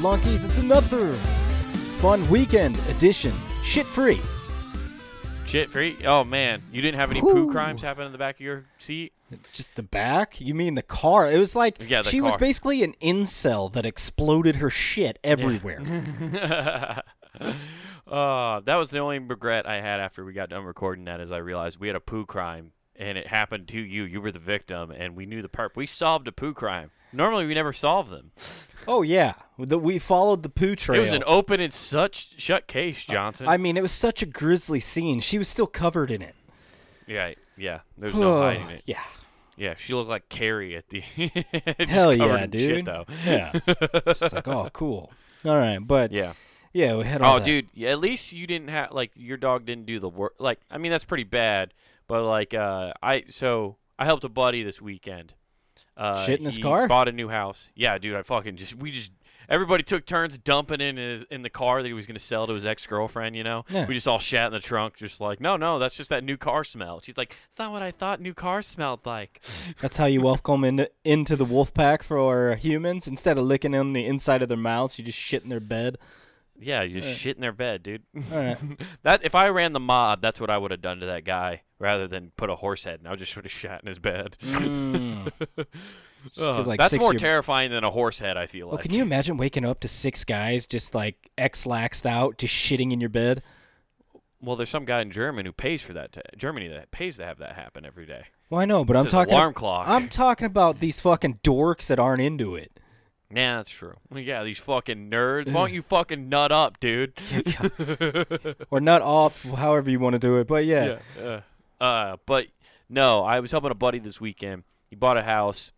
flunkies? It's another fun weekend edition. Shit free. Shit free? Oh man, you didn't have any poo crimes happen in the back of your seat? Just the back? You mean the car? It was like Yeah, she was basically an incel that exploded her shit everywhere. uh, that was the only regret I had after we got done recording that is I realized we had a poo crime and it happened to you. You were the victim and we knew the part. We solved a poo crime. Normally we never solve them. oh yeah, the, we followed the poo trail. It was an open and such shut case, Johnson. I mean, it was such a grisly scene. She was still covered in it. yeah, yeah. There's no hiding it. Yeah. Yeah, she looked like Carrie at the Hell yeah, dude. Shit, though. Yeah. Just like, oh, cool. All right, but Yeah. yeah, we had all Oh, that. dude, at least you didn't have like your dog didn't do the work. Like, I mean, that's pretty bad. But like, uh, I so I helped a buddy this weekend. Uh, Shit in his he car? Bought a new house. Yeah, dude, I fucking just we just everybody took turns dumping in his in the car that he was gonna sell to his ex girlfriend. You know, Yeah. we just all shat in the trunk, just like, no, no, that's just that new car smell. She's like, it's not what I thought new cars smelled like. That's how you welcome into into the wolf pack for humans. Instead of licking on the inside of their mouths, you just shit in their bed. Yeah, you just shit in their bed, dude. All right. that if I ran the mob, that's what I would have done to that guy rather than put a horse head and I just would have shat in his bed. Mm. 'cause, like, that's more year- terrifying than a horse head. I feel Well, like. can you imagine waking up to six guys just like ex-laxed out, just shitting in your bed? Well, there's some guy in Germany who pays for that. To, Germany that pays to have that happen every day. Well, I know, but I'm talking. alarm clock. I'm talking about these fucking dorks that aren't into it. Yeah, that's true. Yeah, these fucking nerds. Why don't you fucking nut up, dude? or nut off, however you want to do it. But yeah, Yeah. Uh, uh, but no, I was helping a buddy this weekend. He bought a house,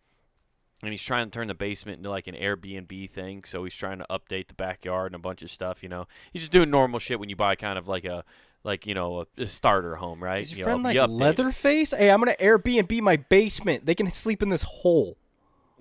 and he's trying to turn the basement into like an Airbnb thing. So he's trying to update the backyard and a bunch of stuff. You know, he's just doing normal shit when you buy kind of like a like you know a, a starter home, right? is your You friend know, like. Leatherface? Hey, I'm gonna Airbnb my basement. They can sleep in this hole.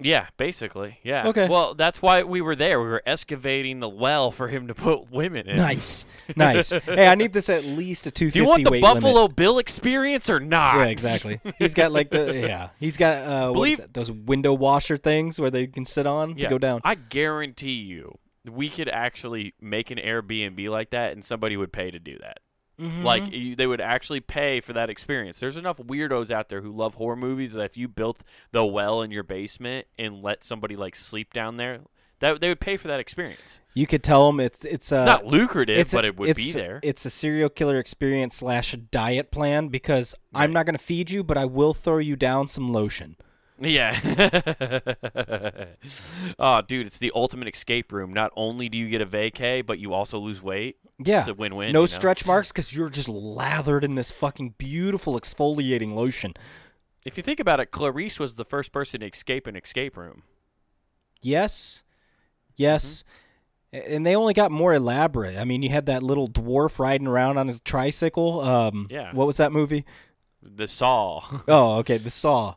Yeah, basically. Yeah. Okay. Well, that's why we were there. We were excavating the well for him to put women in. Nice, nice. hey, I need this at least a 250 Do you want the Buffalo limit. Bill experience or not? Yeah, exactly. He's got like the yeah. He's got uh, Believe- is that? those window washer things where they can sit on Yeah. to go down. I guarantee you, we could actually make an Airbnb like that, and somebody would pay to do that. Mm-hmm. Like you, they would actually pay for that experience. There's enough weirdos out there who love horror movies that if you built the well in your basement and let somebody like sleep down there, that they would pay for that experience. You could tell them it's it's uh, It's not lucrative, it's a- but it would be there. It's a serial killer experience slash diet plan because I'm not going to feed you, but I will throw you down some lotion. Yeah. oh, dude, it's the ultimate escape room. Not only do you get a vacay, but you also lose weight. Yeah, It's a win-win. no you know? stretch marks because you're just lathered in this fucking beautiful exfoliating lotion. If you think about it, Clarice was the first person to escape an escape room. Yes, yes. A- And they only got more elaborate. I mean, you had that little dwarf riding around on his tricycle. Um, Yeah. What was that movie? The Saw. Oh, okay, the Saw.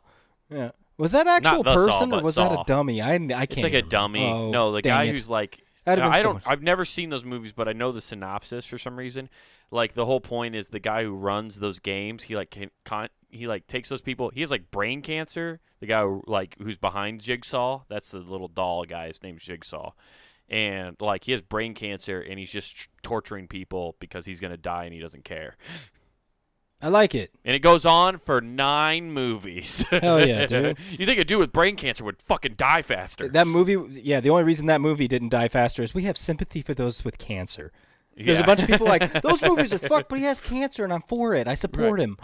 Yeah. Was that actual the Saw, person or but was that a dummy? I, I can't. it's like a remember. dummy. Oh, no, the dang guy it. who's like. That'd have been I so don't. much- I've never seen those movies, but I know the synopsis for some reason. Like the whole point is the guy who runs those games. He like can, con, he like takes those people. He has like brain cancer. The guy who, like who's behind Jigsaw. That's the little doll guy. His name's Jigsaw, and like he has brain cancer and he's just torturing people because he's gonna die and he doesn't care. I like it. And it goes on for nine movies. Hell yeah, dude. you think a dude with brain cancer would fucking die faster? That movie, yeah. The only reason that movie didn't die faster is we have sympathy for those with cancer. There's a bunch of people like those movies are fucked, but he has cancer, and I'm for it. I support him.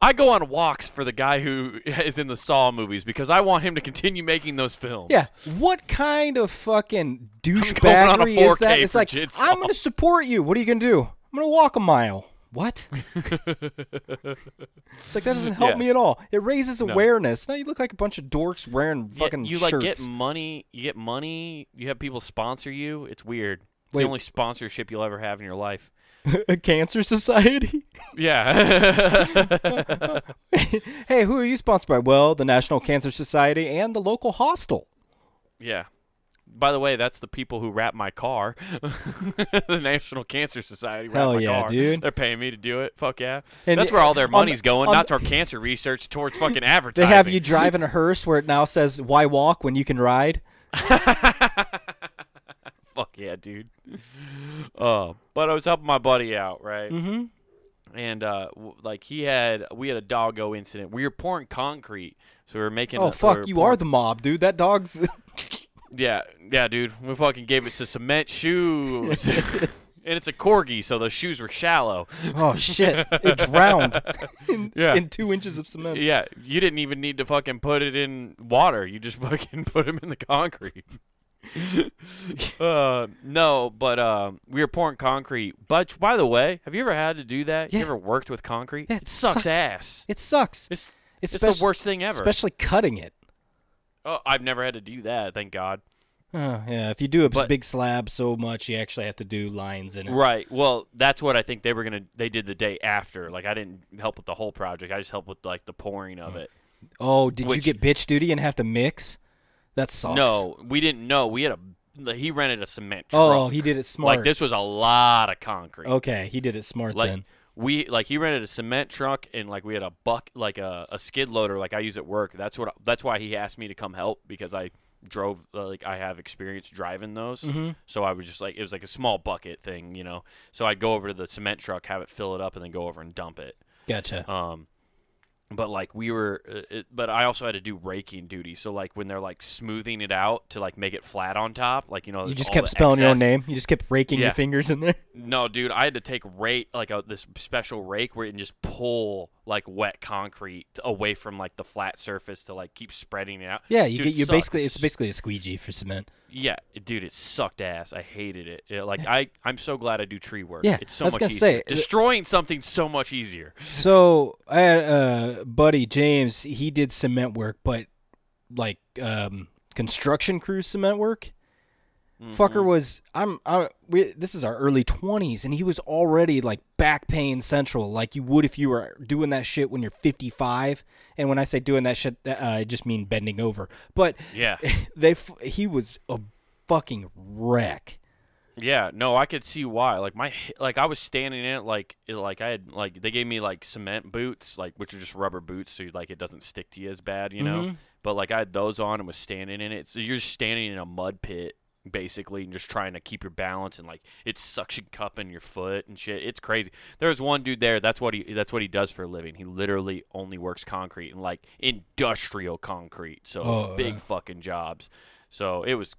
I go on walks for the guy who is in the Saw movies because I want him to continue making those films. Yeah. What kind of fucking going douchebaggery is that? It's like. I'm gonna support you. What are you gonna do? I'm gonna walk a mile. What? it's like that doesn't help Yeah. me at all. It raises No. awareness. Now you look like a bunch of dorks wearing Yeah, fucking you like get shirts. money. You get money. You have people sponsor you. It's weird. It's Wait. the only sponsorship you'll ever have in your life. a cancer society. Yeah. hey, who are you sponsored by? Well, the National Cancer Society and the local hostel. yeah. By the way, that's the people who wrap my car. the National Cancer Society wrap Hell my yeah, car. dude. They're paying me to do it. Fuck yeah. And that's where all their on- money's going, not toward cancer research, towards fucking advertising. They have you driving a hearse where it now says "Why walk when you can ride." Fuck yeah, dude. Uh, but I was helping my buddy out, right? Mm-hmm. And uh, w- like he had, we had a doggo incident. We were pouring concrete, so we were making. Oh a, fuck, were you pouring- are the mob, dude. That dog's. Yeah, yeah, dude. We fucking gave it some cement shoes. and it's a corgi, so those shoes were shallow. oh shit! It drowned in, Yeah. in two inches of cement. Yeah, you didn't even need to fucking put it in water. You just fucking put them in the concrete. uh, no, but uh, we were pouring concrete. But by the way, have you ever had to do that? Yeah. You ever worked with concrete? Yeah, it, it sucks, sucks. ass. It sucks. It's It's, it's the worst thing ever. Especially cutting it. Oh, I've never had to do that. Thank God. Oh, yeah, if you do a But- big slab so much, you actually have to do lines in it. Right. Well, that's what I think they were gonna. They did the day after. Like I didn't help with the whole project. I just helped with like the pouring of it. Oh, did you get bitch duty and have to mix? That sucks. No, we didn't know. We had a. He rented a cement oh, truck. Oh, he did it smart. Like this was a lot of concrete. Okay, he did it smart Like then. We like he rented a cement truck and like we had a buck like a, a skid loader like I use at work. That's what that's why he asked me to come help because I drove uh, like I have experience driving those. Mm-hmm. So I was just like it was like a small bucket thing, you know. So I'd go over to the cement truck, have it fill it up, and then go over and dump it. Gotcha. Um, but like we were, uh, it, but I also had to do raking duty. So like when they're like smoothing it out to like make it flat on top, like you know, you just kept spelling your own name. You just kept raking Yeah. your fingers in there. No, dude, I had to take rake like a, this special rake where you can just pull like wet concrete away from like the flat surface to like keep spreading it out. Yeah, you Dude, get it you basically it's basically a squeegee for cement. Yeah, dude, it sucked ass. I hated it. Yeah, like I, I'm so glad I do tree work. Yeah, it's so I was much gonna easier. say, uh, Destroying something's so much easier. So I had buddy James. He did cement work, but like um, construction crew cement work. Fucker Mm-hmm. was I'm I we, this is our early 20s and he was already like back pain central like you would if you were doing that shit when you're 55 and when I say doing that shit uh, I just mean bending over but Yeah. they he was a fucking wreck Yeah, no, I could see why. Like my, like I was standing in it, like, it, like I had, like they gave me like cement boots, like which are just rubber boots, so like it doesn't stick to you as bad, you know. Mhm. But like I had those on and was standing in it, so you're just standing in a mud pit basically, and just trying to keep your balance, and like it's suction cupping your foot and shit. It's crazy. There was one dude there. That's what he. That's what he does for a living. He literally only works concrete and like industrial concrete, so Oh, big yeah. fucking jobs. So it was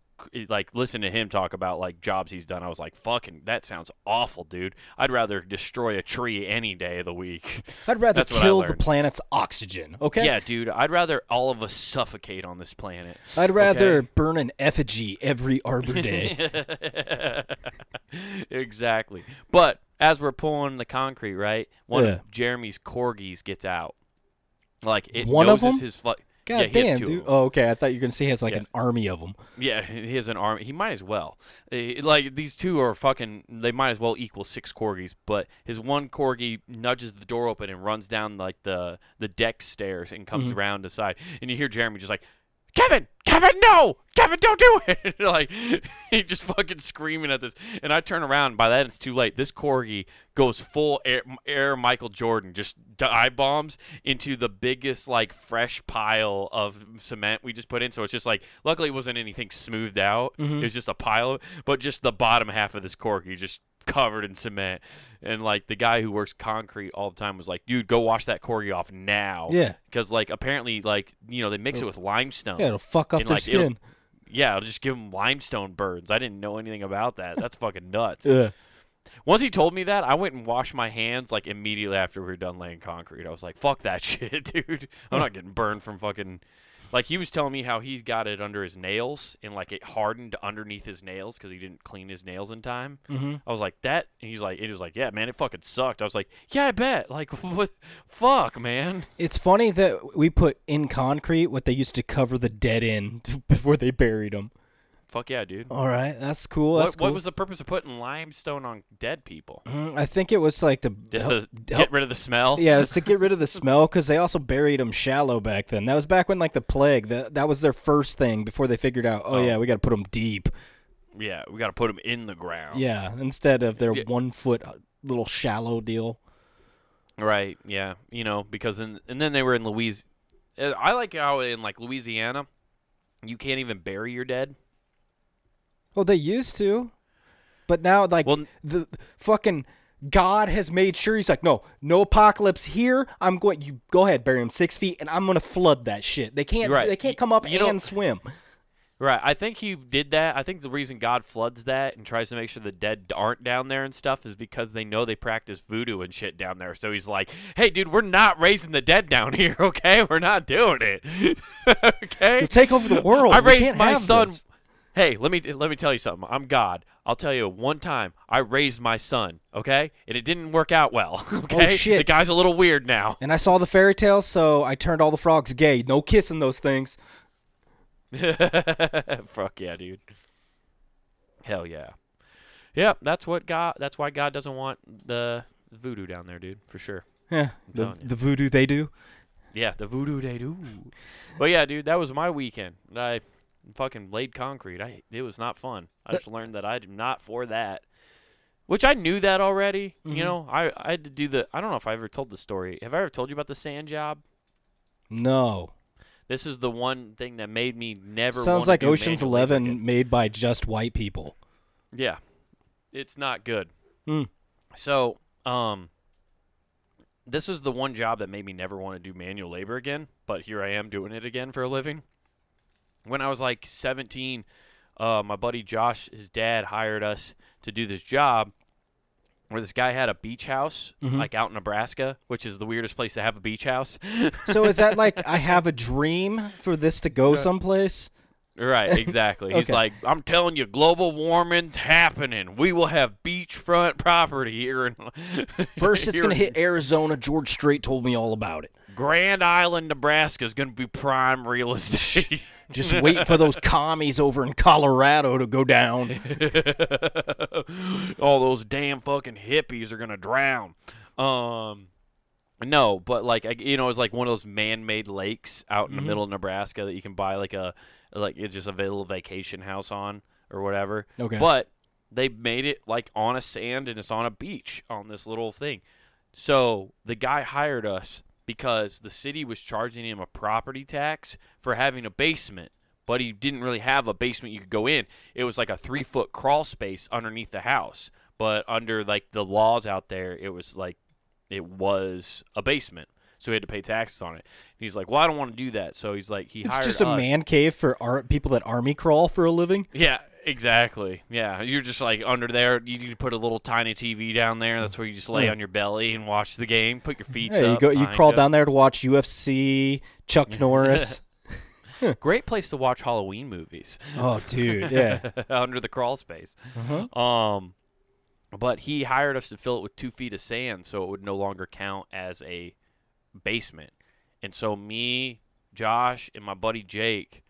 like listen to him talk about like jobs he's done. I was like, fucking, that sounds awful, dude. I'd rather destroy a tree any day of the week. I'd rather That's kill the planet's oxygen okay Yeah, dude. I'd rather all of us suffocate on this planet. I'd rather okay? burn an effigy every Arbor Day exactly. But as we're pulling the concrete, right? One Yeah. of Jeremy's corgis gets out. Like it One of noses them? his fu- God yeah, damn, dude. Oh, okay. I thought you were gonna say he has like Yeah. an army of them. Yeah, he has an army. He might as well. Eh, Like these two are fucking. They might as well equal six corgis. But his one corgi nudges the door open and runs down like the the deck stairs and comes Mhm. around the side. And you hear Jeremy just like, Kevin, Kevin, no, Kevin, don't do it. like he just fucking screaming at this. And I turn around. And By that it's too late. This corgi goes full air, air Michael Jordan, just dive bombs into the biggest like fresh pile of cement we just put in. So it's just like, luckily it wasn't anything smoothed out. Mhm. It was just a pile, but just the bottom half of this corgi just covered in cement. And like the guy who works concrete all the time was like, dude, go wash that corgi off now. Yeah. Because like apparently like you know they mix it with limestone. Yeah, it'll fuck up And, their like, it'll- skin. Yeah, it'll just give them limestone burns. I didn't know anything about that. That's fucking nuts. Ugh. Once he told me that, I went and washed my hands like immediately after we were done laying concrete. I was like, "Fuck that shit, dude! I'm not getting burned from fucking." Like he was telling me how he's got it under his nails and like it hardened underneath his nails because he didn't clean his nails in time. Mhm. I was like, "That?" And he's like, "It was like, yeah, man, it fucking sucked." I was like, "Yeah, I bet." Like, what? Fuck, man. It's funny that we put in concrete what they used to cover the dead in before they buried them. Fuck yeah, dude. All right, that's cool. What, That's cool. what was the purpose of putting limestone on dead people? Mm, I think it was like to Just help- to help- get rid of the smell. yeah, it was to get rid of the smell because they also buried them shallow back then. That was back when like the plague. That that was their first thing before they figured out. Oh, Oh. yeah, we got to put them deep. Yeah, we got to put them in the ground. Yeah, instead of their Yeah. one foot uh, little shallow deal. Right. Yeah. You know, because in, and then they were in Louise. uh, I like how in like Louisiana, you can't even bury your dead. Well, they used to. But now, like Well, the fucking God has made sure he's like, no, no apocalypse here. I'm going. You go ahead, bury him six feet, and I'm gonna flood that shit. They can't. Right. They can't come up you and swim. Right. I think he did that. I think the reason God floods that and tries to make sure the dead aren't down there and stuff is because they know they practice voodoo and shit down there. So he's like, "Hey, dude, we're not raising the dead down here. Okay, we're not doing it. okay." You'll take over the world. I We raised my son. this. Hey, let me let me tell you something. I'm God. I'll tell you one time I raised my son, okay? And it didn't work out well. Oh, okay? Oh, shit. The guy's a little weird now. And I saw the fairy tale, so I turned all the frogs gay. No kissing those things. Fuck yeah, dude. Hell yeah. Yep, that's what God that's why God doesn't want the voodoo down there, dude, for sure. Yeah, the, the voodoo they do. Yeah, the voodoo they do. But yeah, dude, that was my weekend. I fucking laid concrete. I it was not fun. I just learned that I'm not for that. Which I knew that already. Mhm. You know, I I had to do the. I don't know if I ever told the story. Have I ever told you about the sand job? No. This is the one thing that made me never. Sounds like Ocean's Eleven made by just white people. Yeah, it's not good. Hmm. So, um, this is the one job that made me never want to do manual labor again. But here I am doing it again for a living. When I was like 17, uh, my buddy Josh, his dad, hired us to do this job where this guy had a beach house, Mhm. like out in Nebraska, which is the weirdest place to have a beach house. So is that like I have a dream for this to go someplace? Right, exactly. He's like, I'm telling you, global warming's happening. We will have beachfront property here in First, it's gonna hit Arizona. George Strait told me all about it. Grand Island, Nebraska is going to be prime real estate. Just wait for those commies over in Colorado to go down. All those damn fucking hippies are gonna drown. Um, no, but like you know, it's like one of those man-made lakes out in the Mhm. middle of Nebraska that you can buy like a like it's just a little vacation house on or whatever. Okay. But they made it like on a sand and it's on a beach on this little thing. So the guy hired us because the city was charging him a property tax for having a basement, but he didn't really have a basement you could go in. It was like a three foot crawl space underneath the house. But under like the laws out there, it was like it was a basement. So he had to pay taxes on it. And he's like, Well, I don't want to do that. So he's like he it's just a us. man cave for ar- people that army crawl for a living. Yeah, exactly. Yeah, you're just like under there. You you put a little tiny TV down there. That's where you just lay Yeah. on your belly and watch the game. Put your feet Yeah, you go. You crawl down there to watch UFC, Chuck Norris. Great place to watch Halloween movies. oh, dude, yeah. under the crawl space. Uh-huh. Um, but he hired us to fill it with two feet of sand, so it would no longer count as a basement. And so me, Josh, and my buddy Jake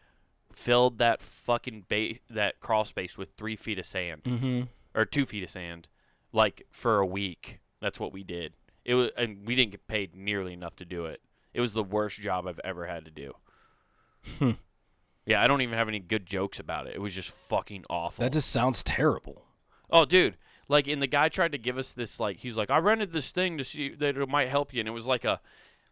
filled that fucking ba- that crawl space with three feet of sand. Mm-hmm. or two feet of sand, like for a week. That's what we did. It was, and we didn't get paid nearly enough to do it. It was the worst job I've ever had to do. Hmm. Yeah, I don't even have any good jokes about it. It was just fucking awful. That just sounds terrible. oh, dude, like, and the guy tried to give us this, like, he's like, I rented this thing to see that it might help you, and it was like a,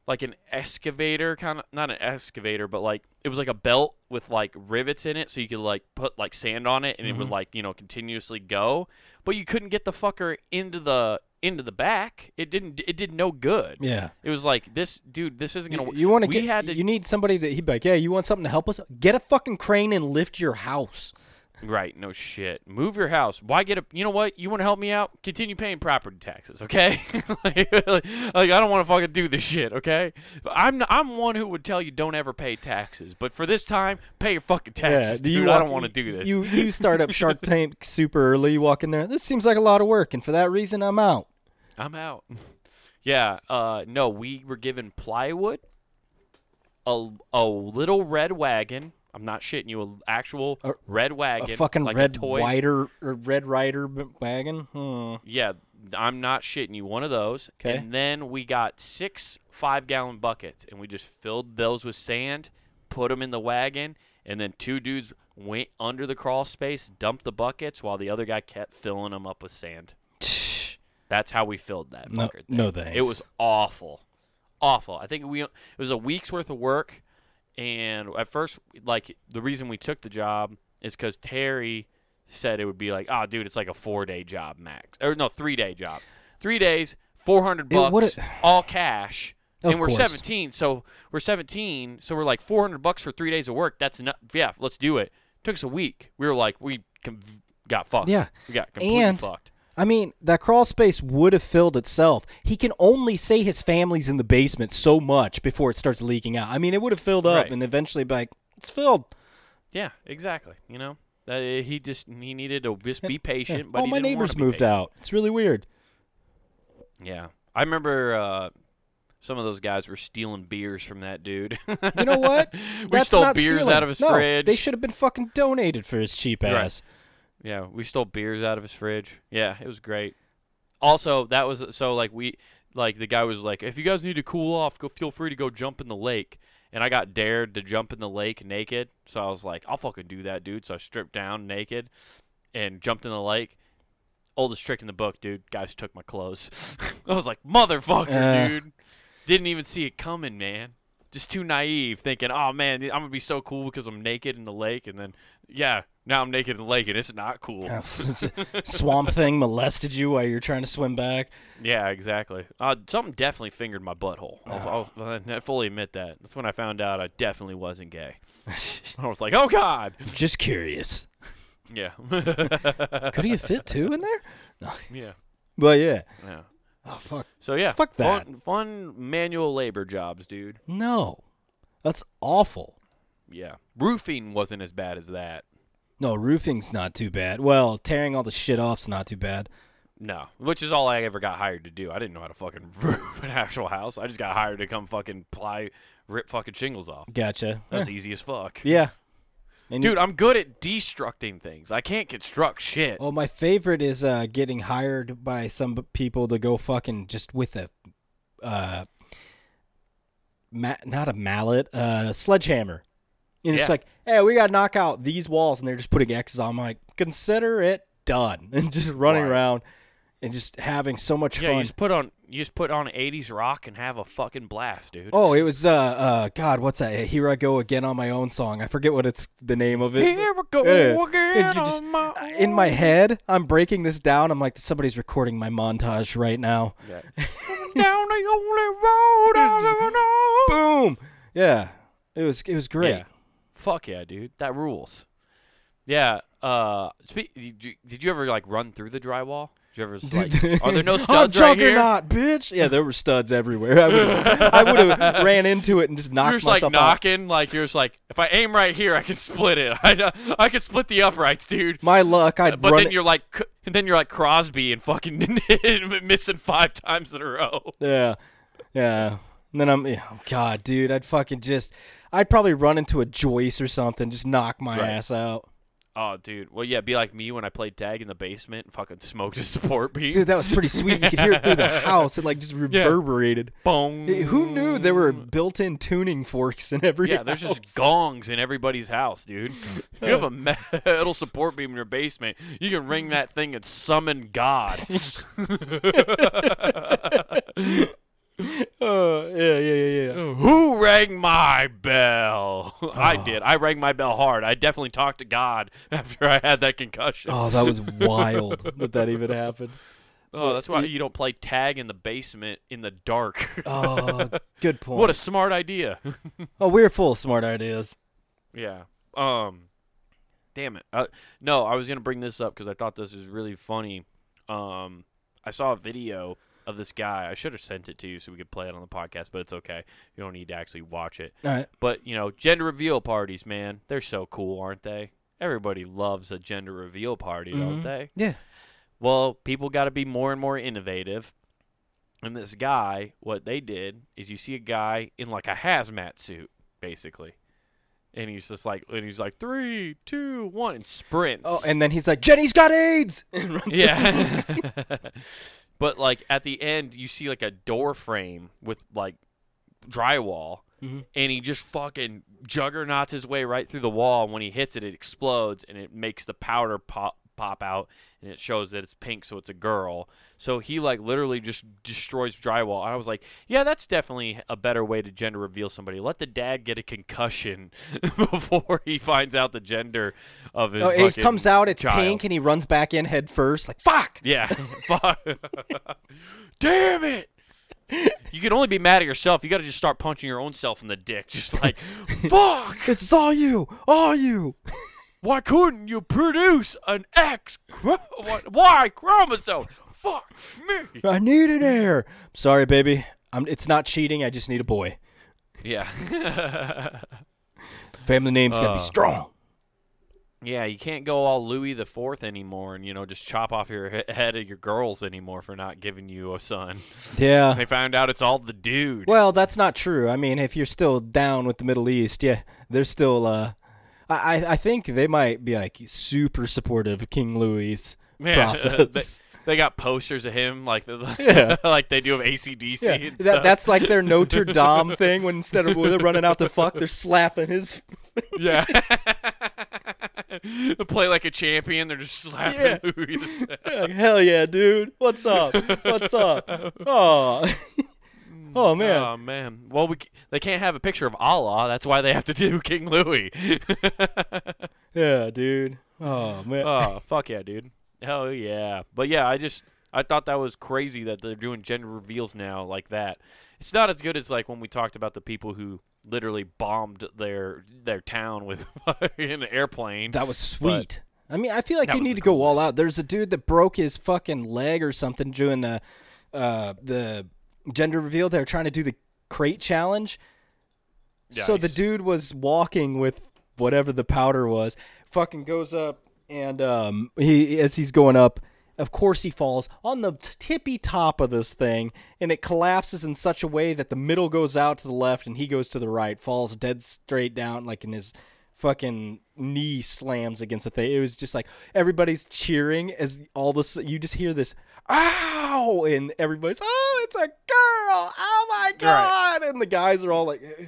like an excavator kind of, not an excavator, but like it was like a belt with like rivets in it, so you could like put like sand on it, and it would Mhm. like you know continuously go, but you couldn't get the fucker into the into the back. It didn't. It did no good. Yeah. It was like this, dude. This isn't gonna. You, work. you want to we get? had to You need somebody that he'd be like, yeah. You want something to help us? Get a fucking crane and lift your house. Right, no shit. Move your house. Why get a? You know what? You want to help me out? Continue paying property taxes, okay? like, like, I don't want to fucking do this shit, okay? I'm I'm one who would tell you don't ever pay taxes, but for this time, pay your fucking taxes, you dude. I don't want to do this. You you start up Shark Tank super early. You walk in there. This seems like a lot of work, and for that reason, I'm out. I'm out. yeah. Uh, no, we were given plywood, a a little red wagon. I'm not shitting you. An actual A- red wagon, a fucking like red a toy. rider or red rider wagon. Hmm. Yeah, I'm not shitting you. One of those. 'Kay. And then we got six five gallon buckets, and we just filled those with sand, put them in the wagon, and then two dudes went under the crawl space, dumped the buckets, while the other guy kept filling them up with sand. That's how we filled that No- fucker. thing. no thanks. It was awful, awful. I think we it was a week's worth of work, and at first, like the reason we took the job is because Terry said it would be like, oh, dude, it's like a four day job max, or no, three day job, three days, four hundred bucks, all cash. Of and we're course. 17, so we're 17, so we're like 400 bucks for three days of work. That's enough. Yeah, let's do it. Took us a week. We were like, we got fucked. Yeah. we got completely And- fucked. I mean, that crawl space would have filled itself. He can only say his family's in the basement so much before it starts leaking out. I mean, it would have filled up Right. and eventually be like, it's filled. Yeah, exactly. You know, that uh, he just he needed to just be Yeah. patient. But All my neighbors moved patient. out. It's really weird. Yeah, I remember uh, some of those guys were stealing beers from that dude. You know what? we That's stole beers stealing. out of his no, fridge. They should have been fucking donated for his cheap Right. Yeah, we stole beers out of his fridge. Yeah, it was great. Also, that was so like we like the guy was like, if you guys need to cool off, go feel free to go jump in the lake. And I got dared to jump in the lake naked, so I was like, I'll fucking do that, dude. So I stripped down naked and jumped in the lake. Oldest trick in the book, dude. Guys took my clothes. I was like, motherfucker, Uh. dude. Didn't even see it coming, man. Just too naive, thinking, oh man, I'm gonna be so cool because I'm naked in the lake, and then yeah, now I'm naked and the lake and it's not cool. Yeah, s- s- Swamp thing molested you while you're trying to swim back. Yeah, exactly. Uh, something definitely fingered my butthole. I'll, I'll, I fully admit that. That's when I found out I definitely wasn't gay. I was like, oh god. Just curious. Yeah. Could he have fit two in there? yeah. But yeah. Yeah. Oh fuck. So yeah, Fuck that. Fun, fun manual labor jobs, dude. No. That's awful. Yeah. Roofing wasn't as bad as that. No, roofing's not too bad. Well, tearing all the shit off's not too bad. No, which is all I ever got hired to do. I didn't know how to fucking roof an actual house. I just got hired to come fucking ply, rip fucking shingles off. Gotcha. That's was easy as fuck. yeah. And you- Dude, I'm good at destructing things. I can't construct shit. Oh, my favorite is uh, getting hired by some people to go fucking just with a, uh, ma- not a mallet, uh, sledgehammer. And it's Yeah. like, hey, we got to knock out these walls, and they're just putting X's on. I'm like, consider it done, and just running Right. around and just having so much Yeah, you fun. just put on you just put on 80s rock and have a fucking blast, dude. Oh, it was uh, uh, God, what's that? Here I go again on my own song. I forget what it's the name of it. Here we go Yeah. again just- on my in my head, I'm breaking this down. I'm like, somebody's recording my montage right now. Yeah. Down the only road I've ever known. Boom. Yeah, it was it was great. Yeah. Fuck yeah, dude. That rules. Yeah. Uh, spe- did, you, did you ever like run through the drywall? Did you ever like? are there no I'm studs right here? juggernaut, bitch. Yeah, there were studs everywhere. I would I would have ran into it and just knocked You're just like myself out. knocking, like you're just like, if I aim right here, I can split it. I I can split the uprights, dude. My luck, I'd But run. then you're like, c- and then you're like Crosby and fucking missing five times in a row. yeah, yeah. And then I'm, yeah, oh God, dude, I'd fucking just, I'd probably run into a joist or something, just knock my Right. ass out. Oh, dude. Well, yeah, be like me when I played tag in the basement and fucking smoked a support beat. Dude, that was pretty sweet. You could hear it through the house. It like just reverberated. Boom. Who knew there were built-in tuning forks in every Yeah, there's house? just gongs in everybody's house, dude. If you have a metal support beam in your basement, you can ring that thing and summon God. Oh, yeah, yeah, yeah, yeah. Who rang my bell? I did. I rang my bell hard. I definitely talked to God after I had that concussion. Oh, that was wild that that even happened. Oh, that's why you don't play tag in the basement in the dark. Oh, good point. what a smart idea. oh, we're full of smart ideas. yeah. Um. Damn it. Uh, no, I was gonna bring this up because I thought this was really funny. Um, I saw a video of this guy. I should have sent it to you so we could play it on the podcast, but it's okay. You don't need to actually watch it. All right. But you know, gender reveal parties, man, they're so cool, aren't they? Everybody loves a gender reveal party, don't Mhm. they? Yeah. Well, people got to be more and more innovative. And this guy, what they did is you see a guy in like a hazmat suit, basically. And he's just like, and he's like, three, two, one, and sprints. Oh, and then he's like, Jenny's got AIDS. And runs yeah. but like at the end, you see like a door frame with like drywall, Mhm. and he just fucking juggernauts his way right through the wall. And when he hits it, it explodes and it makes the powder pop pop out and it shows that it's pink, so it's a girl. So he like literally just destroys drywall. And I was like, yeah, that's definitely a better way to gender reveal somebody. Let the dad get a concussion before he finds out the gender of his. Oh, it comes out, it's child. pink, and he runs back in head first, like fuck. Yeah. Fuck. Damn it. You can only be mad at yourself. You got to just start punching your own self in the dick. Just like, fuck. This is all you, all you. Why couldn't you produce an X chro- Y chromosome? Fuck me. I need an heir. Sorry, baby. I'm, it's not cheating. I just need a boy. Yeah. Family name's gotta Uh. be strong. yeah, you can't go all Louis the Fourth anymore, and you know just chop off your he- head of your girls anymore for not giving you a son. Yeah. They found out it's all the dude. Well, that's not true. I mean, if you're still down with the Middle East, yeah, they're still. Uh, I I- think they might be like super supportive of King Louis' Yeah, process. they, they got posters of him like the, Yeah. like they do of ACDC yeah, and that, stuff. that's like their Notre Dame thing. When instead of they're running out to fuck, they're slapping his. Yeah. They Play like a champion. They're just slapping Yeah. Louis Hell yeah, dude! What's up? What's up? Oh, oh man. Oh man. Well, we c- they can't have a picture of Allah. That's why they have to do King Louis. Yeah, dude. Oh man. oh fuck yeah, dude. Hell yeah. But yeah, I just I thought that was crazy that they're doing gender reveals now like that. It's not as good as like when we talked about the people who literally bombed their their town with in an airplane. That was sweet. I mean, I feel like you need to go all out. There's a dude that broke his fucking leg or something doing the uh, the gender reveal. They were trying to do the crate challenge. So the dude was walking with whatever the powder was. Fucking goes up and um, he as he's going up. Of course, he falls on the tippy top of this thing, and it collapses in such a way that the middle goes out to the left and he goes to the right, falls dead straight down, like in his fucking knee slams against the thing. It was just like everybody's cheering as all this. You just hear this, ow, and everybody's, oh, it's a girl, oh my god, and the guys are all like. "Eh."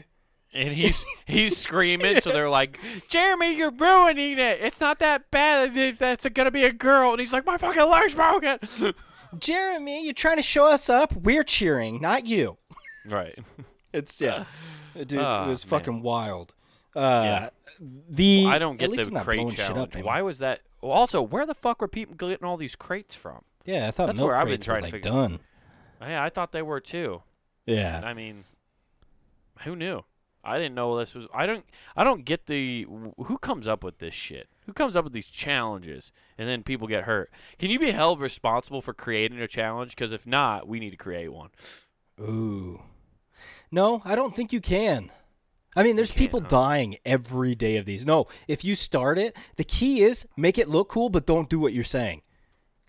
and he's he's screaming, so they're like, "Jeremy, you're ruining it. It's not that bad. If that's gonna be a girl." And he's like, "My fucking leg's broken." Jeremy, you're trying to show us up. We're cheering, not you. right. It's yeah, dude. Ah, it was man. fucking wild. Uh, Yeah. The I don't get the crate shit up challenge. Why was that? Well, also, where the fuck were people getting all these crates from? Yeah, I thought That's milk where I've been trying were to like figure- done. Yeah, I thought they were too. Yeah, I mean, who knew? I didn't know this was. I don't. I don't get the. Who comes up with this shit? Who comes up with these challenges and then people get hurt? Can you be held responsible for creating a challenge? Because if not, we need to create one. Ooh. No, I don't think you can. I mean, there's people huh? dying every day of these. No, if you start it, the key is make it look cool, but don't do what you're saying.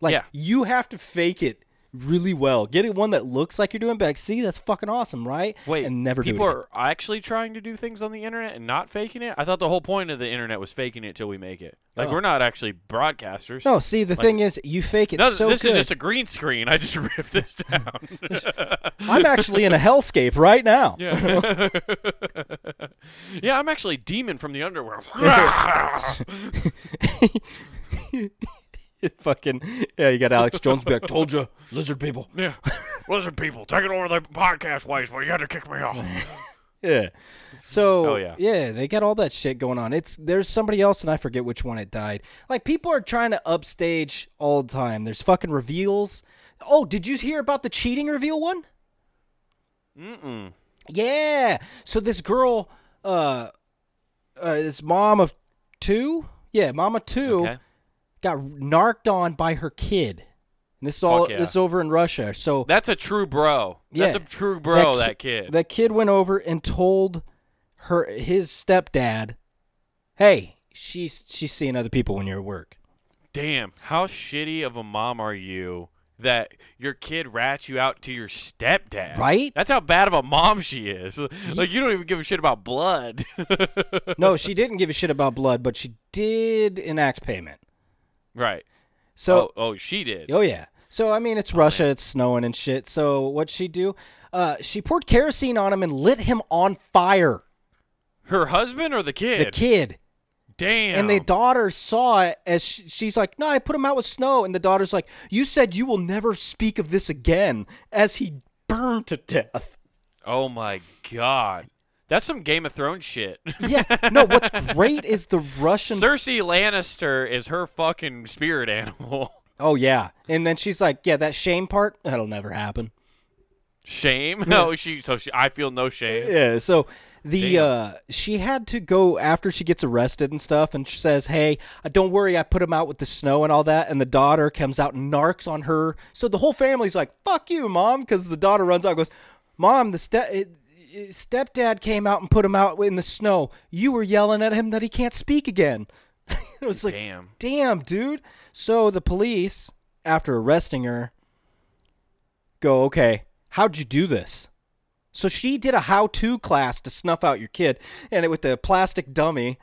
Like Yeah. you have to fake it really well. Get it one that looks like you're doing back. See, that's fucking awesome, right? Wait, and never people do it. are actually trying to do things on the internet and not faking it. I thought the whole point of the internet was faking it till we make it. Like Oh. we're not actually broadcasters. No, see, the Like- thing is, you fake it No, so this good. is just a green screen. I just ripped this down. I'm actually in a hellscape right now. yeah. yeah, I'm actually demon from the underworld. fucking yeah, you got Alex Jones be like, "Told you, lizard people." yeah. lizard people, taking over the podcast ways, but you had to kick me off. Yeah. So Oh, yeah. yeah, they got all that shit going on. It's there's somebody else and I forget which one it died. Like people are trying to upstage all the time. There's fucking reveals. Oh, did you hear about the cheating reveal one? Mm-mm. Yeah. So this girl, uh, uh this mom of two, yeah, mama two, Okay. Got narked on by her kid. And this is all yeah. this is over in Russia. So That's a true bro. That's Yeah. a true bro, ki- that kid. That kid went over and told her his stepdad, "Hey, she's she's seeing other people when you're at work." Damn, how shitty of a mom are you that your kid rats you out to your stepdad? Right? That's how bad of a mom she is. Like you don't even give a shit about blood. No, she didn't give a shit about blood, but she did enact payment. Right. So, oh, oh, she did. oh, yeah. So I mean, it's Russia, it's snowing and shit. So what'd she do? Uh, she poured kerosene on him and lit him on fire. Her husband or the kid? The kid. damn. And the daughter saw it as sh she's like, "No, I put him out with snow." And the daughter's like, "You said you will never speak of this again." As he burned to death. oh my god, that's some Game of Thrones shit. Yeah. No, what's great is the Russian. Cersei Lannister is her fucking spirit animal. oh yeah, and then she's like, "Yeah, that shame part that'll never happen." Shame? No, she. So she. I feel no shame. Yeah. So the Damn. uh, she had to go after she gets arrested and stuff, and she says, "Hey, uh, don't worry, I put him out with the snow and all that." And the daughter comes out and narks on her. So the whole family's like, "Fuck you, mom," because the daughter runs out and goes, "Mom, the step." Stepdad came out and put him out in the snow. You were yelling at him that he can't speak again. it was like, Damn. damn, dude. So the police, after arresting her, go, okay, how'd you do this? So she did a how-to class to snuff out your kid, and it with the plastic dummy,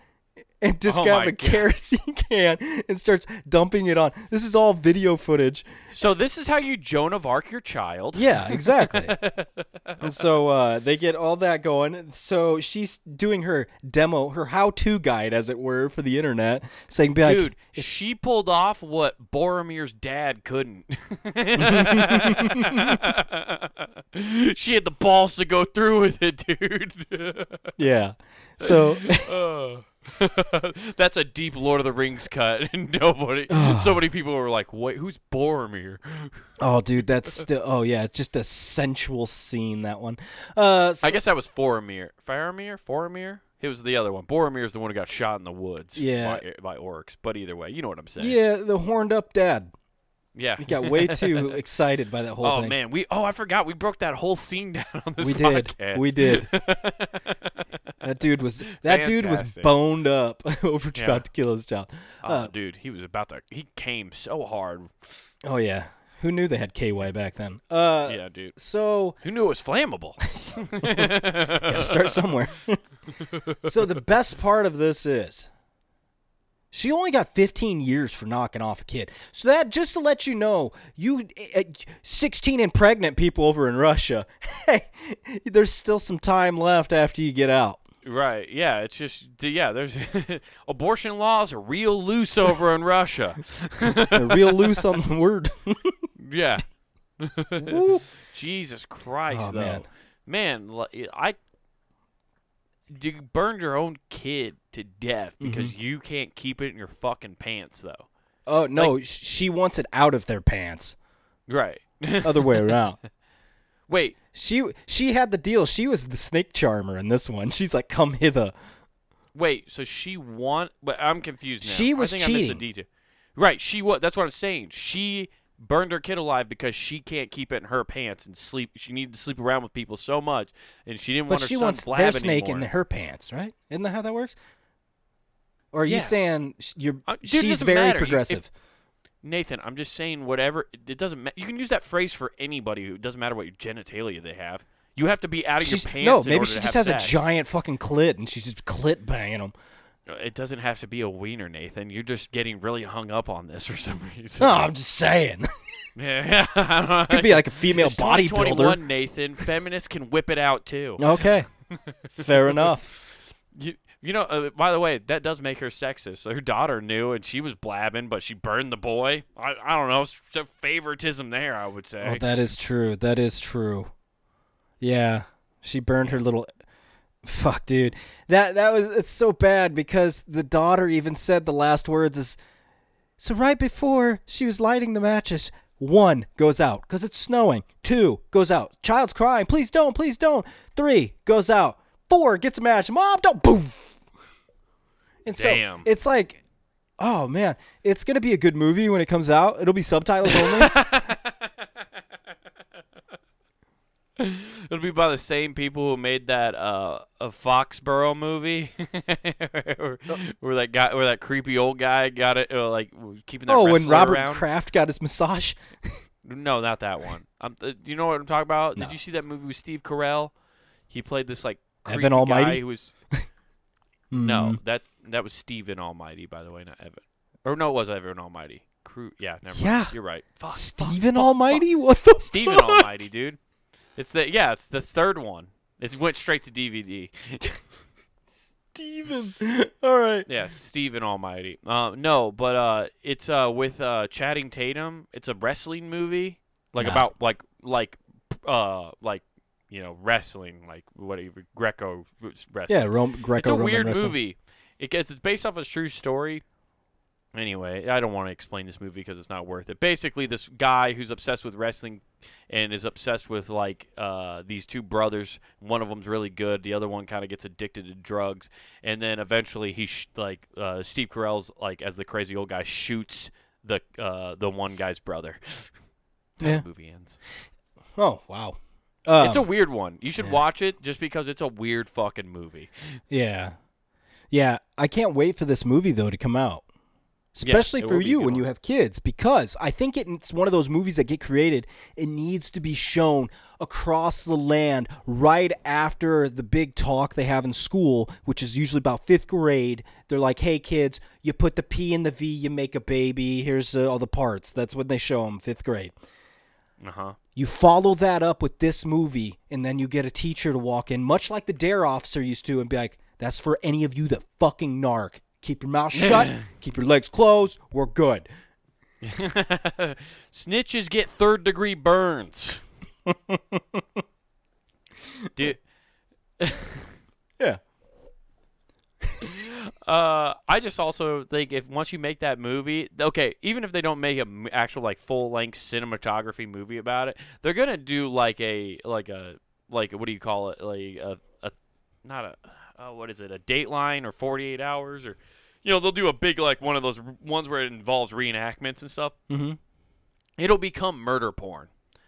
and just Oh grab a God. kerosene can and starts dumping it on. This is all video footage. So this is how you Joan of Arc your child. Yeah, exactly. and so uh, they get all that going. So she's doing her demo, her how-to guide, as it were, for the internet, saying, "Be like, Dude, she pulled off what Boromir's dad couldn't. she had the balls to go through with it, dude. yeah." So Uh, That's a deep Lord of the Rings cut, and nobody, so many people were like, "Wait, who's Boromir?" Oh, dude, that's still. Oh, yeah, just a sensual scene. That one. Uh, I guess that was Faramir. Faramir? Faramir? It was the other one. Boromir is the one who got shot in the woods. Yeah. By, by orcs. But either way, you know what I'm saying. yeah, the horned up dad. Yeah. He got way too excited by that whole Oh thing. man, we oh I forgot we broke that whole scene down on this we did. podcast. We did. that dude was. That dude was boned up over Yeah. about to kill his child. Oh, Uh, dude, he was about to. He came so hard. oh yeah. Who knew they had KY back then? Uh, yeah, dude. So Who knew it was flammable? gotta start somewhere. so the best part of this is she only got 15 years for knocking off a kid. So that just to let you know, you uh, 16 and pregnant people over in Russia, hey, there's still some time left after you get out. right. Yeah. It's just yeah. There's abortion laws are real loose over in Russia. They're real loose on the word. Yeah. Jesus Christ, Oh, though. man. Man, I you burned your own kid to death because Mm-hmm. you can't keep it in your fucking pants, though. Oh no, sh she wants it out of their pants. Right. Other way around. Wait. She she had the deal. She was the snake charmer in this one. She's like, "Come hither." Wait, so she want? But I'm confused now. She was I think I missed a cheating. detail. Right, she was. That's what I'm saying. She burned her kid alive because she can't keep it in her pants and sleep. She needed to sleep around with people so much, and she didn't But want her she son wants blab their snake anymore. in her pants, right? Isn't that how that works? Or are Yeah. you saying you're Uh, dude, she's very matter. You- if- progressive? Nathan, I'm just saying whatever. It doesn't. Ma- you can use that phrase for anybody. Who, doesn't matter what your genitalia they have. You have to be out of She's- your pants. no, maybe she just has sex. a giant fucking clit and she's just clit banging them. It doesn't have to be a wiener, Nathan. You're just getting really hung up on this for some reason. No, I'm just saying. Yeah, I don't know. Could be like a female bodybuilder. 2021, Nathan. Feminists can whip it out too. Okay, fair enough. You, you know. Uh, by the way, that does make her sexist. So her daughter knew, and she was blabbing, but she burned the boy. I, I don't know. s- Some favoritism there, I would say. Oh, that is true. That is true. Yeah, she burned her little. Fuck, dude. That that was it's so bad because the daughter even said the last words is. So right before she was lighting the matches, one goes out because it's snowing. Two goes out. Child's crying. Please don't. Please don't. Three goes out. Four gets a match. Mom, don't. Boom. And so Damn. it's like, oh man, it's gonna be a good movie when it comes out. It'll be subtitles only. It'll be by the same people who made that uh, a Foxborough movie, where, where that guy, where that creepy old guy got it, uh, like keeping that. oh, when Robert around. Kraft got his massage. No, not that one. Um, uh, you know what I'm talking about? No. Did you see that movie with Steve Carell? He played this like Evan creepy Almighty? guy who was no, Mm. that that was Stephen Almighty, by the way, not Evan. Or no, it was Evan Almighty. Crew, yeah, never Yeah. mind. You're right. Fuck, fuck, Stephen fuck, Almighty? What the fuck. Stephen fuck? Almighty, dude. It's the yeah, it's the third one. It went straight to DVD. Steven. All right. Yeah, Stephen Almighty. Uh, no, but uh, it's uh, with uh, Channing Tatum. It's a wrestling movie, like Nah. about like like uh like you know wrestling, like whatever Greco wrestling. Yeah, Rome, Greco. it's a weird movie. It gets it's based off a true story. Anyway, I don't want to explain this movie because it's not worth it. Basically, this guy who's obsessed with wrestling and is obsessed with like uh, these two brothers. One of them's really good. The other one kind of gets addicted to drugs, and then eventually he sh- like uh, Steve Carell's like as the crazy old guy shoots the uh, the one guy's brother. That's Yeah. the movie ends. Oh wow. Um, it's a weird one. You should yeah. watch it just because it's a weird fucking movie. yeah, yeah. I can't wait for this movie though to come out, especially for will be a you when one. you have kids, because I think it's one of those movies that get created. It needs to be shown across the land right after the big talk they have in school, which is usually about fifth grade. They're like, "Hey kids, you put the P in the V, you make a baby. Here's uh, all the parts." That's when they show them fifth grade. Uh huh. You follow that up with this movie, and then you get a teacher to walk in, much like the Dare officer used to, and be like, "That's for any of you that fucking narc. Keep your mouth shut. keep your legs closed. We're good." Snitches get third degree burns. Dude. Uh, I just also think if once you make that movie, okay, even if they don't make an actual like full length cinematography movie about it, they're gonna do like a like a like what do you call it like a, a not a oh, what is it a Dateline or Forty Eight Hours or you know they'll do a big like one of those ones where it involves reenactments and stuff. Mm-hmm. it'll become murder porn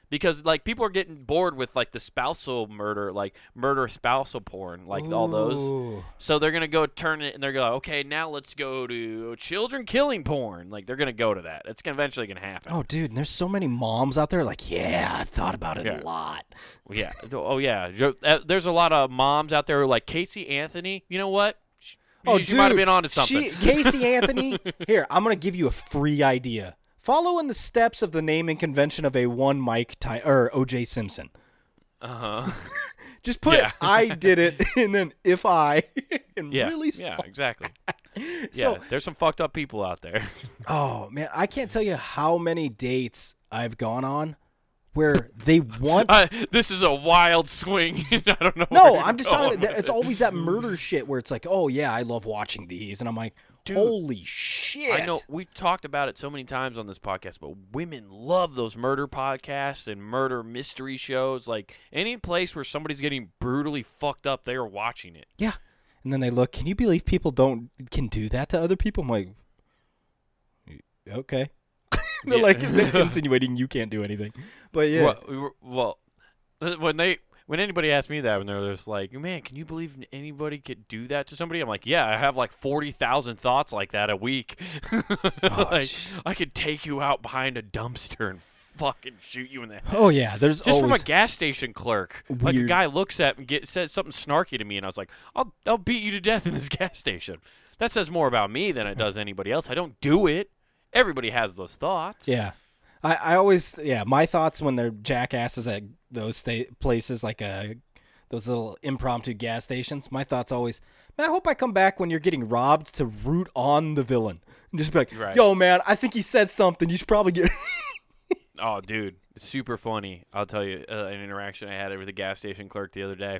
because like people are getting bored with like the spousal murder like murder spousal porn like all those. So they're gonna go turn it and they're going okay now let's go to children killing porn. Like they're gonna go to that. It's gonna eventually gonna happen. Oh, dude, and there's so many moms out there like, yeah, I've thought about it Yeah. a lot. yeah. Oh yeah. Uh, there's a lot of moms out there who are like casey anthony you know what? Oh, she dude, might have been onto something. She, Casey Anthony. Here, I'm gonna give you a free idea. Follow in the steps of the naming convention of a one Mike Ty- or OJ Simpson. uh-huh Just put Yeah. I did it, and then if I, and yeah really yeah exactly So- yeah there's some fucked up people out there Oh man, I can't tell you how many dates I've gone on where they want. Uh, this is a wild swing. I don't know. no, I'm just talking. It's always that murder shit where it's like, oh yeah, I love watching these, and I'm like, holy shit. I know we've talked about it so many times on this podcast, but women love those murder podcasts and murder mystery shows. Like any place where somebody's getting brutally fucked up, they are watching it. Yeah, and then they look. Can you believe people don't can do that to other people? I'm like, okay. They're like they're insinuating you can't do anything, but yeah. Well, we were- well, when they when anybody asks me that, when they're just like, "Man, can you believe anybody could do that to somebody?" I'm like, "Yeah, I have like forty thousand thoughts like that a week. Oh, like, I could take you out behind a dumpster and fucking shoot you in the head." Oh yeah, there's Just from a gas station clerk, like a guy looks at me, get, says something snarky to me, and I was like, "I'll I'll beat you to death in this gas station." That says more about me than it does anybody else. I don't do it. Everybody has those thoughts. yeah. I, I always yeah my thoughts when they're jackasses at those sta- places like uh those little impromptu gas stations. My thoughts always, man, I hope I come back when you're getting robbed to root on the villain and just be like, Right. yo man, I think he said something. You should probably get. Oh, dude, super funny. I'll tell you uh, an interaction I had with a gas station clerk the other day.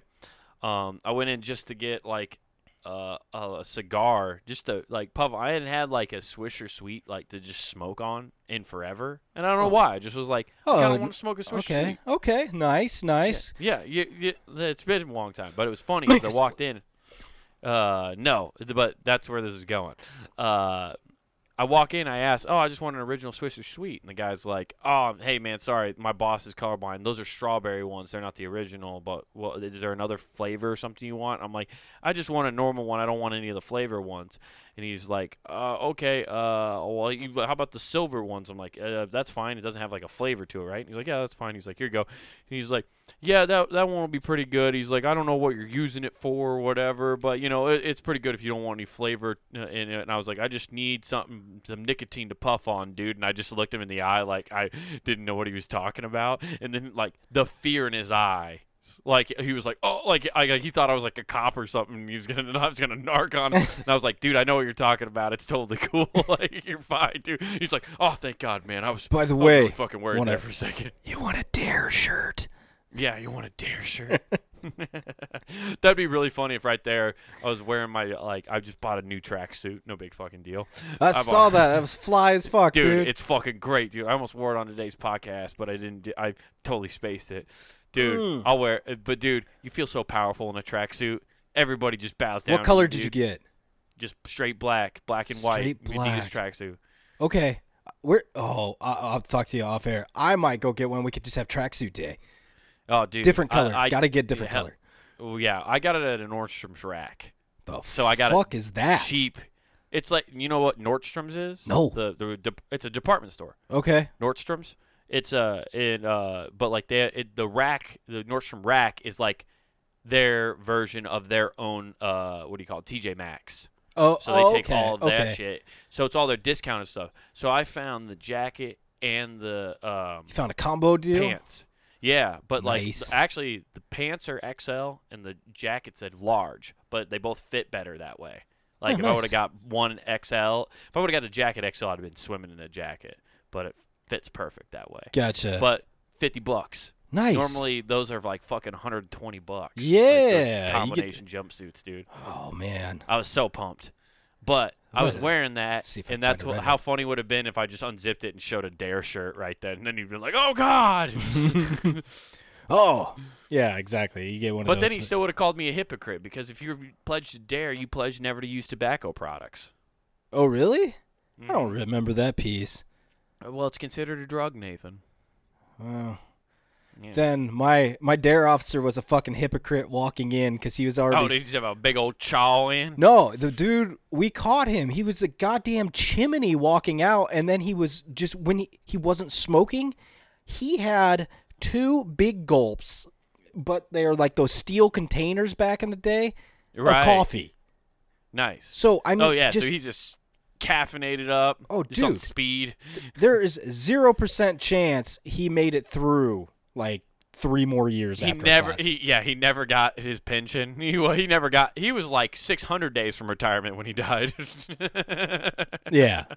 Um, I went in just to get like uh, a cigar, just to like puff. I hadn't had like a Swisher Sweet like to just smoke on in forever, and I don't know Oh. why. I just was like, I Oh, of want to smoke a Swisher okay, Sweet. okay, nice, nice. Yeah, you, you, it's been a long time, but it was funny because I walked in. Uh, no, but that's where this is going. Uh, I walk in, I ask, "Oh, I just want an original Swisher Sweet," and the guy's like, "Oh, hey man, sorry, my boss is colorblind. Those are strawberry ones. They're not the original. But well, is there another flavor or something you want?" I'm like, "I just want a normal one. I don't want any of the flavor ones." And he's like, uh, "Okay, uh, well, you, how about the silver ones?" I'm like, uh, "That's fine. It doesn't have like a flavor to it, right?" And he's like, "Yeah, that's fine." He's like, "Here you go." And he's like, "Yeah, that that one will be pretty good." He's like, "I don't know what you're using it for or whatever, but you know, it, it's pretty good if you don't want any flavor uh, in it." And I was like, "I just need something, some nicotine to puff on, dude." And I just looked him in the eye like I didn't know what he was talking about, and then like the fear in his eye Like he was like, oh, like I, he thought I was like a cop or something. He was gonna, I was gonna narc on him, and I was like, dude, I know what you're talking about. It's totally cool. like you're fine, dude. He's like, oh, thank God, man. I was. By the I way, really fucking worried wanna- there for a second. You want a dare shirt? Yeah, you want a dare shirt? That'd be really funny if right there I was wearing my like I just bought a new tracksuit. No big fucking deal. I I've saw that. That was fly as fuck, dude, dude. it's fucking great, dude. I almost wore it on today's podcast, but I didn't. Do, I totally spaced it, dude. Mm. I'll wear. it. But dude, you feel so powerful in a tracksuit. Everybody just bows down. what color you, did you get? Just straight black, black and white. Straight Adidas black. tracksuit. Okay. We're oh, I- I'll talk to you off air. I might go get one. We could just have tracksuit day. Oh, dude, Different color. I, Gotta get different hell- color. Oh yeah, I got it at an Nordstrom's rack. The So I got fuck is that? Cheap. It's like you know what Nordstrom's is? No. The the de- it's a department store. Okay. Nordstrom's. It's uh in uh but like they it, the rack the Nordstrom rack is like their version of their own uh what do you call it TJ Maxx. Oh, So they oh, take okay. all of okay. that shit. So it's all their discounted stuff. So I found the jacket and the um You found a combo deal. pants. Yeah, but like Nice. th- actually the pants are XL and the jacket said large, but they both fit better that way. Like Oh, if I would have got one XL, if I would have got a jacket XL, I'd have been swimming in a jacket. But it fits perfect that way. Gotcha. But fifty bucks. nice. Normally those are like fucking 120 bucks. like those Yeah, get- combination jumpsuits, dude. Oh man. I was so pumped. But I was wearing that, and that's what, how funny would have been if I just unzipped it and showed a Dare shirt right then, and then you'd be like, "Oh God!" Oh. Yeah, exactly. You get one but then he still would have called me a hypocrite because if you pledged to Dare, you pledged never to use tobacco products. oh really? I don't Mhm. remember that piece. Uh, well, it's considered a drug, Nathan. Oh. Yeah. Then my my dare officer was a fucking hypocrite walking in because he was already. oh, did you just have a big old chaw in? No, the dude we caught him. He was a goddamn chimney walking out, and then he was just when he he wasn't smoking, he had two big gulps, but they're like those steel containers back in the day Right. of coffee. Nice. So I mean, oh yeah, just, so he just caffeinated up. Oh, just on dude. speed. there is zero percent chance he made it through like three more years He after never, he yeah, he never got his pension. He wa- he never got. He was like 600 days from retirement when he died. Yeah.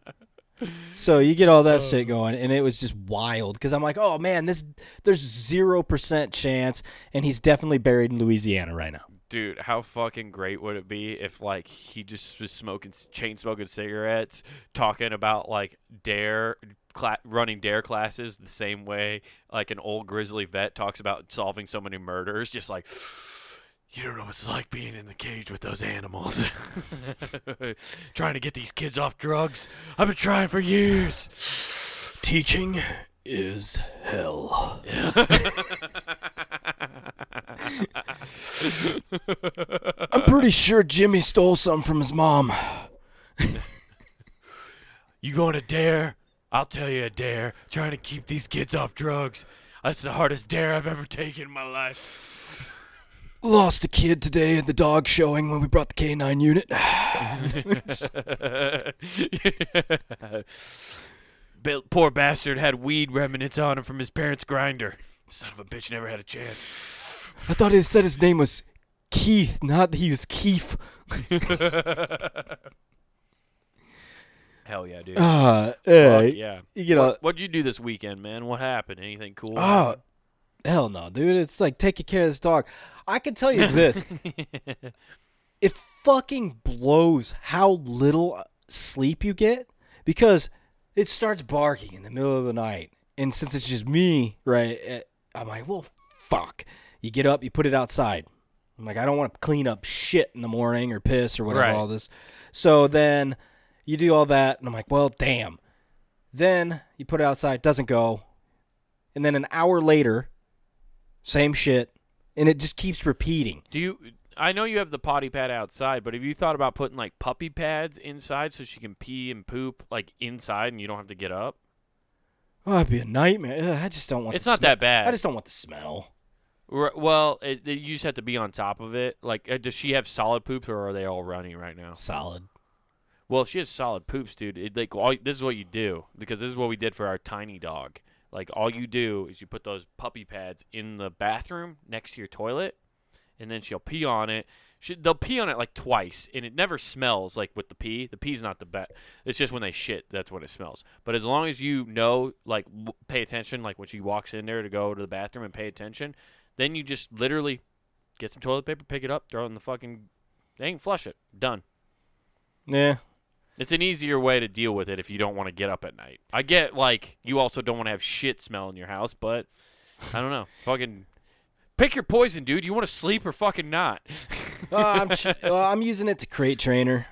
So you get all that Uh. shit going, and it was just wild because I'm like, oh man, this there's zero percent chance, and he's definitely buried in Louisiana right now. Dude, how fucking great would it be if like he just was smoking chain smoking cigarettes, talking about like dare cla- running dare classes the same way like an old grizzly vet talks about solving so many murders, just like you don't know what it's like being in the cage with those animals. trying to get these kids off drugs. I've been trying for years. Teaching is hell. I'm pretty sure Jimmy stole some from his mom. You going to dare? I'll tell you a dare. Trying to keep these kids off drugs. That's the hardest dare I've ever taken in my life. Lost a kid today at the dog showing when we brought the K9 unit. Bill, poor bastard had weed remnants on him from his parents' grinder. Son of a bitch never had a chance. I thought he said his name was Keith, not that he was Keith. Hell yeah, dude. Uh, Fuck yeah. you a What, what'd you do this weekend, man? What happened? Anything cool? oh, hell no, dude. It's like taking care of this dog. I can tell you this: it fucking blows how little sleep you get because it starts barking in the middle of the night, and since it's just me, right? eh, I'm like, well, fuck. You get up, you put it outside. I'm like, I don't want to clean up shit in the morning or piss or whatever. Right. All this. So then you do all that, and I'm like, well, damn. Then you put it outside, it doesn't go, and then an hour later, same shit, and it just keeps repeating. Do you? I know you have the potty pad outside, but have you thought about putting like puppy pads inside so she can pee and poop like inside and you don't have to get up? Oh, it'd be a nightmare. Ugh, I just don't want. It's not smell. that bad. I just don't want the smell. Well, it, it- you just have to be on top of it. Like, uh, does she have solid poops or are they all running right now? Solid. Well, if she has solid poops, dude, it, like all, this is what you do because this is what we did for our tiny dog. Like all you do is you put those puppy pads in the bathroom next to your toilet, and then she'll pee on it. She, they'll pee on it like twice, and it never smells like with the pee. The pee's not the best. It's just when they shit, that's when it smells. But as long as you know, like, w- pay attention, like when she walks in there to go to the bathroom and pay attention, then you just literally get some toilet paper, pick it up, throw it in the fucking thing, flush it. Done. Yeah. It's an easier way to deal with it if you don't want to get up at night. I get like you also don't want to have shit smell in your house, but I don't know. Fucking pick your poison, dude. You want to sleep or fucking not? Uh, I'm ch- I'm using it to crate trainer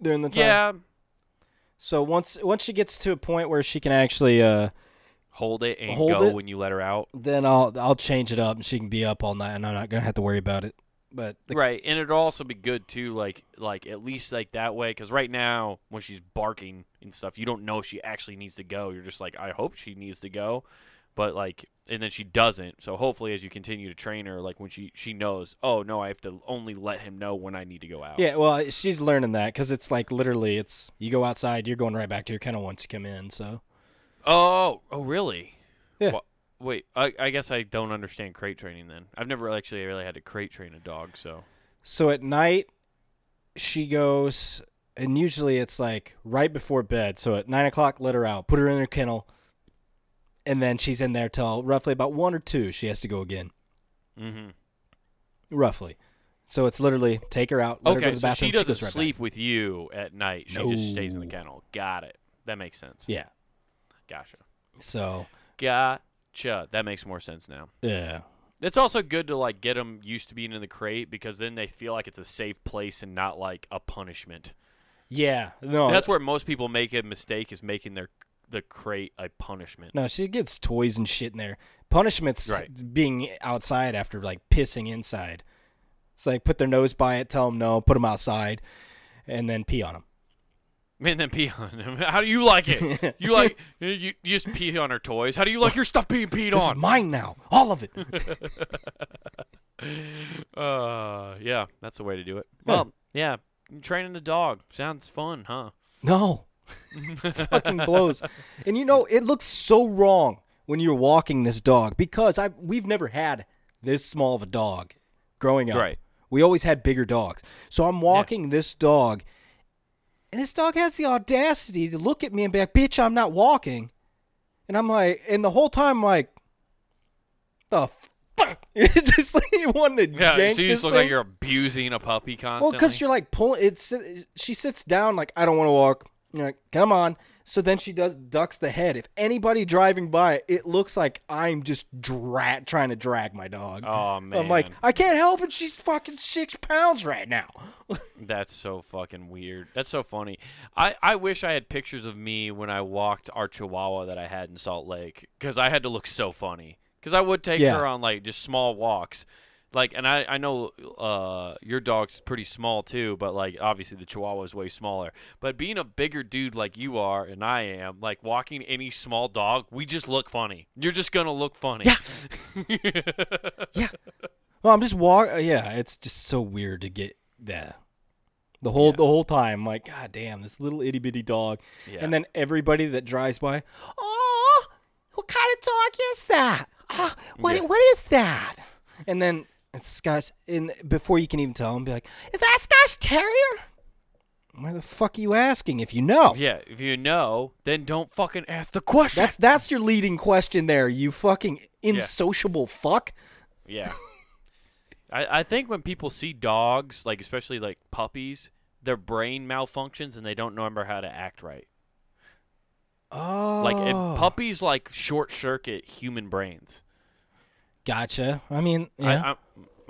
during the time. yeah. So once once she gets to a point where she can actually uh Hold it and Hold go it. when you let her out. then I'll I'll change it up and she can be up all night and I'm not gonna have to worry about it. But the, right, and it'll also be good too, like like at least like that way, because right now when she's barking and stuff, you don't know she actually needs to go. You're just like, I hope she needs to go, but like, and then she doesn't. So hopefully, as you continue to train her, like when she she knows, oh no, I have to only let him know when I need to go out. yeah, well she's learning that because it's like literally it's you go outside you're going right back to your kennel once you come in. So Oh, oh really? Yeah. Wha- wait, I, I guess I don't understand crate training then. I've never actually really had to crate train a dog, so. so at night she goes and usually it's like right before bed. So at nine o'clock let her out, put her in her kennel, and then she's in there till roughly about one or two. She has to go again. Mm-hmm. Roughly. So it's literally take her out, let her go Okay, to the so she doesn't goes right back. sleep with you at night. She just stays in the kennel. Got it. That makes sense. Yeah. Gotcha. So Gotcha. That makes more sense now. yeah. It's also good to like get them used to being in the crate because then they feel like it's a safe place and not like a punishment. Yeah. No. That's where most people make a mistake is making their the crate a punishment. no, she gets toys and shit in there. Punishments Right. being outside after like pissing inside. It's like put their nose by it, tell them no, put them outside, and then pee on them. And then pee on them. How do you like it? You like you, you just pee on her toys. How do you like your stuff being peed This is on? mine now, all of it. Uh, yeah, that's the way to do it. Well, yeah, training a dog sounds fun, huh? no, fucking blows. And you know it looks so wrong when you're walking this dog because I we've never had this small of a dog growing up. Right. We always had bigger dogs. So I'm walking this dog, and this dog has the audacity to look at me and be like, "Bitch, I'm not walking." And I'm like, and the whole time I'm like, "The fuck!" It's just like you wanted to Yeah, yank so you just look thing. like you're abusing a puppy constantly. Well, because you're like pulling. It's she sits down like I don't want to walk. You're like, come on. So then she does ducks the head. If anybody driving by, it looks like I'm just dra- trying to drag my dog. oh man, I'm like, I can't help it. She's fucking six pounds right now. that's so fucking weird. That's so funny. I I wish I had pictures of me when I walked our Chihuahua that I had in Salt Lake because I had to look so funny. Because I would take Yeah. her on like just small walks. Like, and I, I know uh, your dog's pretty small too, but like obviously the Chihuahua is way smaller. But being a bigger dude like you are and I am, like walking any small dog, we just look funny. You're just gonna look funny. Yeah. yeah. Well, I'm just walk. uh, Yeah, it's just so weird to get that. The whole Yeah. the whole time, like, god damn, this little itty bitty dog. Yeah. And then everybody that drives by, oh, what kind of dog is that? Ah, what Yeah. what is that? And then it's Scotch. And before you can even tell him, be like, is that Scotch Terrier? Why the fuck are you asking if you know? Yeah, if you know, then don't fucking ask the question. That's that's your leading question there. You fucking insociable fuck. yeah. I, I think when people see dogs, like especially like puppies, their brain malfunctions and they don't remember how to act right. Oh, Like puppies like short circuit human brains. Gotcha. I mean, yeah. I, I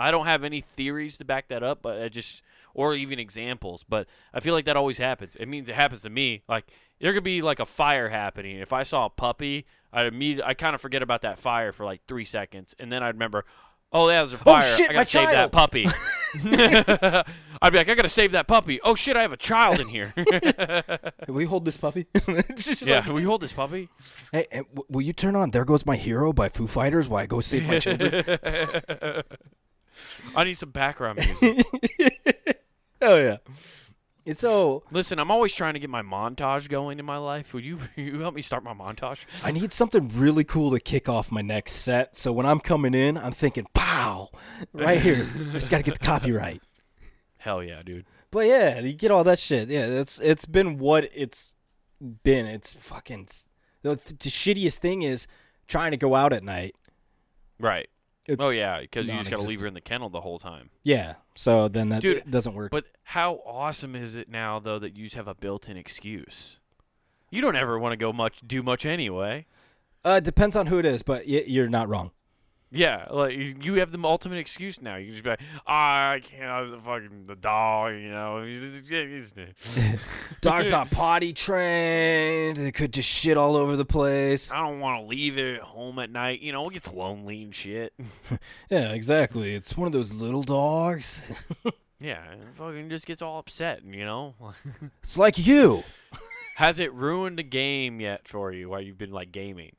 I don't have any theories to back that up, but I just or even examples. But I feel like that always happens. It means it happens to me. Like there could be like a fire happening. If I saw a puppy, I immediately I kind of forget about that fire for like three seconds, and then I'd remember. Oh, yeah, there's a oh, fire. shit, I gotta save child." that puppy. I'd be like, I gotta save that puppy. Oh shit, I have a child in here. Will you hold this puppy? It's just yeah, like, can we hold this puppy? hey, hey, w- will you turn on "There Goes My Hero" by Foo Fighters while I go save my children? I need some background music. oh yeah. So Listen, I'm always trying to get my montage going in my life. Would you you help me start my montage? I need something really cool to kick off my next set. So when I'm coming in, I'm thinking, pow, right here. I just got to get the copyright. Hell yeah, dude. But yeah, you get all that shit. Yeah, it's it's been what it's been. It's fucking. The, the shittiest thing is trying to go out at night. Right. It's, oh yeah, because you just gotta leave her in the kennel the whole time. Yeah. So then that Dude, doesn't work. But how awesome is it now though that you just have a built-in excuse? You don't ever want to go much do much anyway. Uh, depends on who it is, but y- you're not wrong. Yeah, like you have the ultimate excuse now. You can just be like, "Ah, I can't. I was a fucking the dog, you know. Dogs not potty trained. They could just shit all over the place. I don't want to leave it at home at night. You know, it gets lonely and shit. Yeah, exactly. It's one of those little dogs. yeah, and fucking just gets all upset. You know, It's like you. has it ruined the game yet for you while you've been like gaming,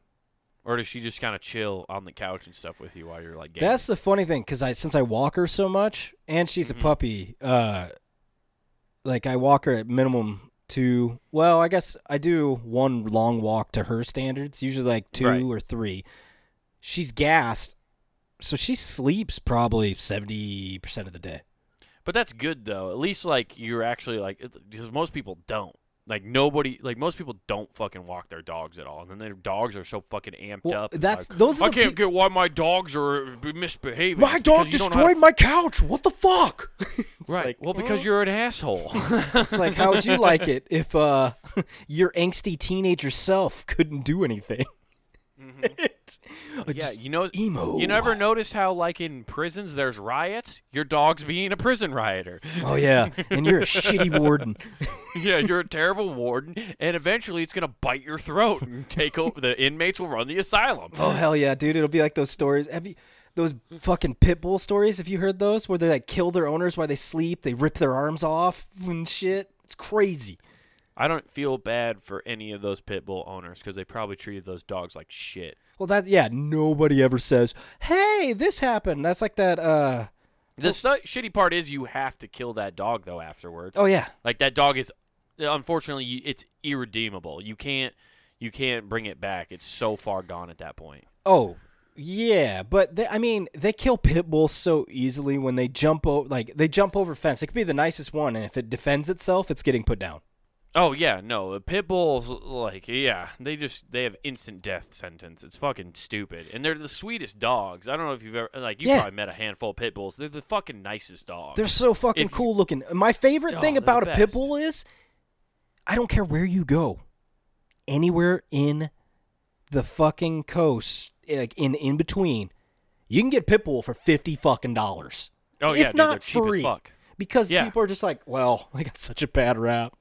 or does she just kind of chill on the couch and stuff with you while you're like gaming? That's the funny thing, because I since I walk her so much, and she's Mhm. a puppy. Uh, like I walk her at minimum two. Well, I guess I do one long walk to her standards. Usually like two Right. or three. She's gassed, so she sleeps probably seventy percent of the day. But that's good though. At least like you're actually like because most people don't. Like nobody, like most people don't fucking walk their dogs at all, and then their dogs are so fucking amped Well, up. that's like, those. Are I can't pe- get why my dogs are misbehaving. My It's dog because you don't know how destroyed my couch. What the fuck? right. like, well, because you're an asshole. It's like, how would you like it if uh, your angsty teenager self couldn't do anything? Yeah, you know, emo. you never noticed how like in prisons there's riots. Your dog's being a prison rioter. Oh yeah, and you're a shitty warden. yeah, you're a terrible warden, and eventually it's gonna bite your throat and take over. The inmates will run the asylum. Oh hell yeah, dude! It'll be like those stories. Have you those fucking pit bull stories? Have you heard those where they like kill their owners while they sleep? They rip their arms off and shit. It's crazy. I don't feel bad for any of those pit bull owners because they probably treated those dogs like shit. Well, that yeah, nobody ever says, "Hey, this happened." That's like that. uh The stu- shitty part is you have to kill that dog though afterwards. Oh yeah, Like that dog is, unfortunately, it's irredeemable. You can't, you can't bring it back. It's so far gone at that point. Oh, yeah, but they, I mean, they kill pit bulls so easily when they jump over, like they jump over fence. It could be the nicest one, and if it defends itself, it's getting put down. Oh yeah, no, the pit bulls like yeah, they just they have instant death sentence. It's fucking stupid, and they're the sweetest dogs. I don't know if you've ever like you Yeah. probably met a handful of pit bulls. They're the fucking nicest dogs. They're so fucking If you- cool looking. My favorite Oh, thing about a pit bull is, I don't care where you go, anywhere in the fucking coast, like in in between, you can get pit bull for fifty fucking dollars. oh if yeah, dude, not they're cheap free. as fuck. Because Yeah. people are just like, well, I got such a bad rap.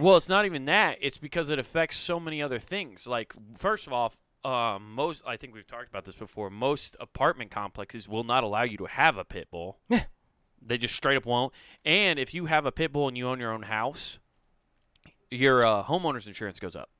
Well, it's not even that. It's because it affects so many other things. Like, first of all, um, most I think we've talked about this before. Most apartment complexes will not allow you to have a pit bull. Yeah. They just straight up won't. And if you have a pit bull and you own your own house, your uh, homeowner's insurance goes up.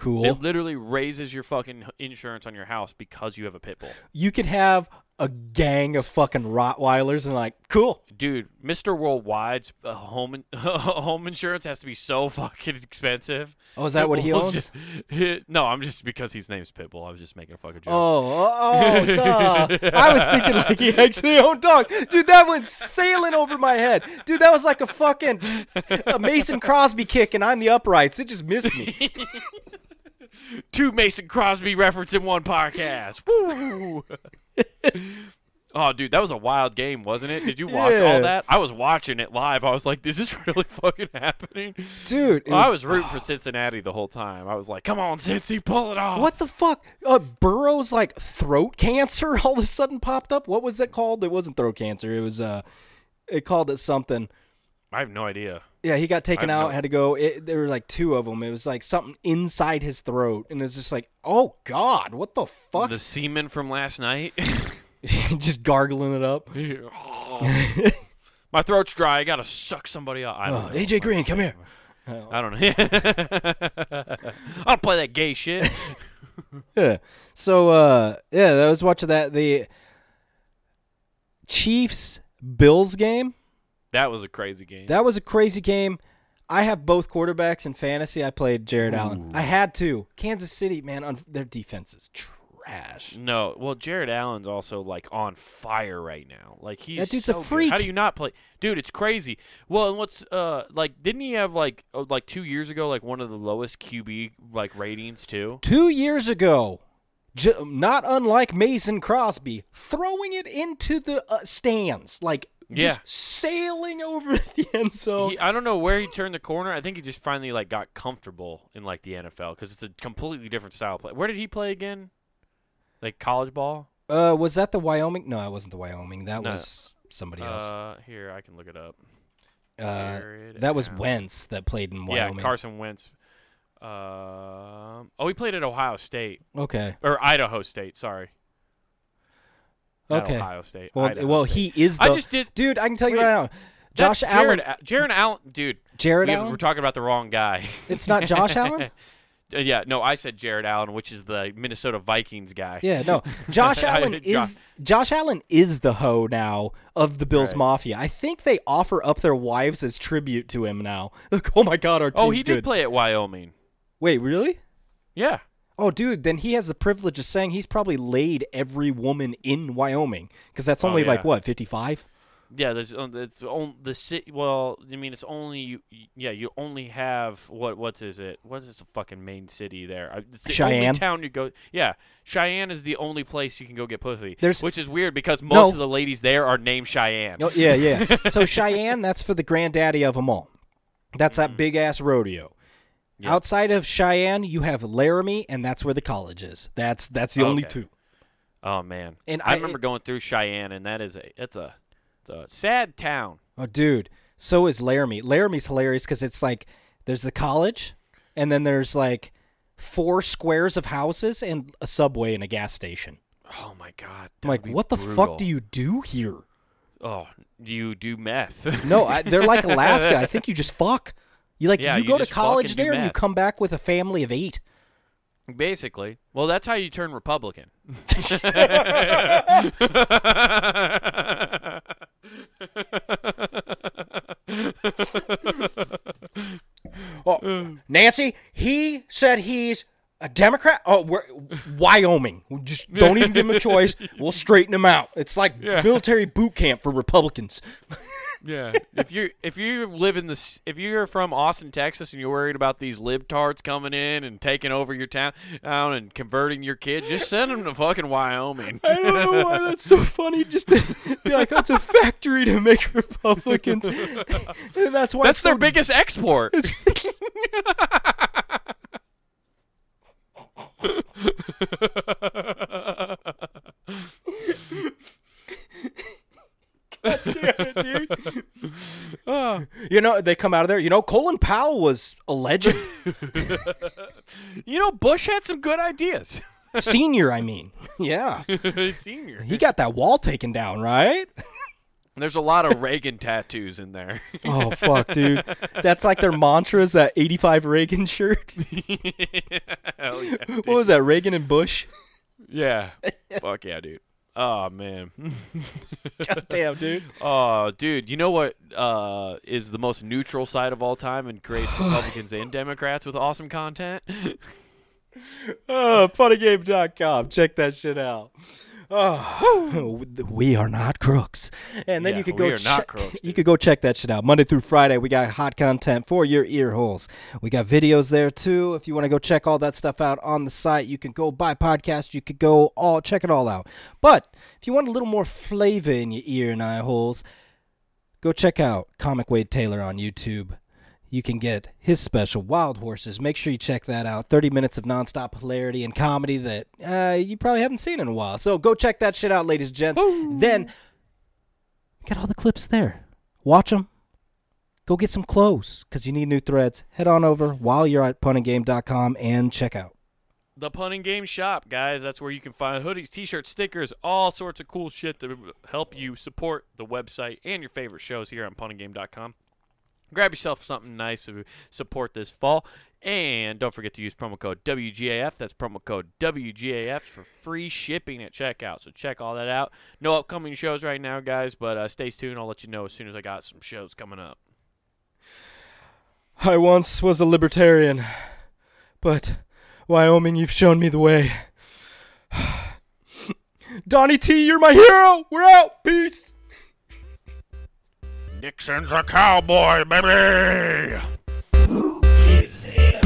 Cool. It literally raises your fucking insurance on your house because you have a pit bull. you could have a gang of fucking Rottweilers and like, cool. Dude, Mr. Worldwide's uh, home in- home insurance has to be so fucking expensive. Oh, is that what he owns? just- no, I'm just because his name's Pitbull. I was just making a fucking joke. Oh, oh, duh. I was thinking like he actually owned dog. Dude, that went sailing over my head. Dude, that was like a fucking a Mason Crosby kick and I'm the uprights. It just missed me. Two Mason Crosby reference in one podcast. Woo! oh, dude, that was a wild game, wasn't it? Did you watch Yeah. all that? I was watching it live. I was like, "Is this really fucking happening?" Dude, it I was rooting for Cincinnati the whole time. I was like, "Come on, Cincy, pull it off!" What the fuck? Uh, Burrow's like throat cancer all of a sudden popped up. What was that called? It wasn't throat cancer. It was uh, it called it something. I have no idea. Yeah, he got taken out. know. Had to go. It, there were like two of them. It was like something inside his throat, and it's just like, oh god, what the fuck? The semen from last night. just gargling it up. My throat's dry. I gotta suck somebody up. I don't Oh, know. AJ Green, come here. I don't know. I don't play that gay shit. Yeah. So uh yeah, I was watching that the Chiefs Bills game. That was a crazy game. That was a crazy game. I have both quarterbacks in fantasy. I played Jared Allen. I had to. Kansas City, man, on, their defense is trash. no, well, Jared Allen's also like on fire right now. Like he's That dude's a so good. freak. How do you not play, dude? It's crazy. Well, and what's uh like? Didn't he have like oh, like two years ago like one of the lowest QB like ratings too? Two years ago, j- not unlike Mason Crosby, throwing it into the uh, stands, like Yeah. just sailing over the end zone. He, I don't know where he turned the corner. I think he just finally like got comfortable in like the NFL because it's a completely different style of play. Where did he play again? Like college ball? Uh, was that the Wyoming? No, it wasn't the Wyoming. That No. was somebody else. Uh, here I can look it up. Uh, Jared that was. Wentz that played in Wyoming. Yeah, Carson Wentz. Um, oh, he played at Ohio State Okay. or Idaho State. Sorry. Okay. Ohio State. Well, Idaho well, State. he is the I just did. dude. I can tell you right now. Josh that's Allen. Jared, Allen, dude. Jared we, Allen. We're talking about the wrong guy. It's not Josh Allen. Uh, yeah, no, I said Jared Allen, which is the Minnesota Vikings guy. Yeah, no. Josh Allen is Josh Allen is the hoe now of the Bills Right. Mafia. I think they offer up their wives as tribute to him now. Like, oh my God, our team's Oh, he good. did play at Wyoming. Wait, really? Yeah. Oh, dude, then he has the privilege of saying he's probably laid every woman in Wyoming because that's Oh, only like what fifty-five. Yeah, there's it's on the city. Well, I mean, it's only you. Yeah, you only have what? What is it? What is the fucking main city there? Uh, It's the Cheyenne? only town you go. Yeah, Cheyenne is the only place you can go get pussy. There's- which is weird because most No. of the ladies there are named Cheyenne. Oh, yeah, yeah. so Cheyenne, that's for the granddaddy of them all. That's that big ass rodeo. Yep. Outside of Cheyenne, you have Laramie, and that's where the college is. That's that's the only Okay. two. Oh man, And I, I- remember going through Cheyenne, and that is a it's a it's a sad town. Oh, dude. So is Laramie. Laramie's hilarious because it's like there's the college, and then there's like four squares of houses and a subway and a gas station. Oh my god. I'm like, what the fuck do you do here? Oh, you do meth. No, I, they're like Alaska. I think you just fuck. You like Yeah, you you go to college there and you come back with a family of eight. Basically. Well, that's how you turn Republican. Oh, Nancy, he said he's a Democrat. Oh, we're, Wyoming. We Just don't even give him a choice. We'll straighten him out. It's like Yeah. military boot camp for Republicans. Yeah. if you if you live in this if you're from Austin, Texas, and you're worried about these libtards coming in and taking over your town and converting your kid, just send them to fucking Wyoming. I don't know why that's so funny. Just to be like, that's a factory to make Republicans, and that's why That's their so- biggest export. Damn it, dude. You know, they come out of there. You know, Colin Powell was a legend. you know, Bush had some good ideas. Senior, I mean. Yeah. Senior. He got that wall taken down, right? There's a lot of Reagan tattoos in there. Oh, fuck, dude. That's like their mantra is that 85 Reagan shirt. Hell yeah. What was that, Reagan and Bush? Yeah. Fuck yeah, dude. Oh man. God damn, dude. Oh, dude, you know what uh, is the most neutral side of all time and creates Republicans and Democrats with awesome content? Oh, funnygame.com. Check that shit out. Oh, we are not crooks. And then Yeah, you could we go check- crooks, You could go check that shit out. Monday through Friday, we got hot content for your ear holes. We got videos there too. If you want to go check all that stuff out on the site, you can go buy podcast. You could go all check it all out. But if you want a little more flavor in your ear and eye holes, go check out Comic Wade Taylor on YouTube. You can get his special Wild Horses. Make sure you check that out. 30 minutes of nonstop hilarity and comedy that uh, you probably haven't seen in a while. So go check that shit out, ladies and gents. Then get all the clips there. Watch them. Go get some clothes because you need new threads. Head on over while you're at punninggame.com and check out. The Punning Game Shop, guys. That's where you can find hoodies, t-shirts, stickers, all sorts of cool shit to help you support the website and your favorite shows here on punninggame.com. Grab yourself something nice to support this fall. And don't forget to use promo code WGAF. That's promo code WGAF for free shipping at checkout. So check all that out. No upcoming shows right now, guys, but uh, stay tuned. I'll let you know as soon as I got some shows coming up. I once was a libertarian, but Wyoming, you've shown me the way. Donnie T, you're my hero. We're out. Peace. Nixon's a cowboy, baby. Who is it?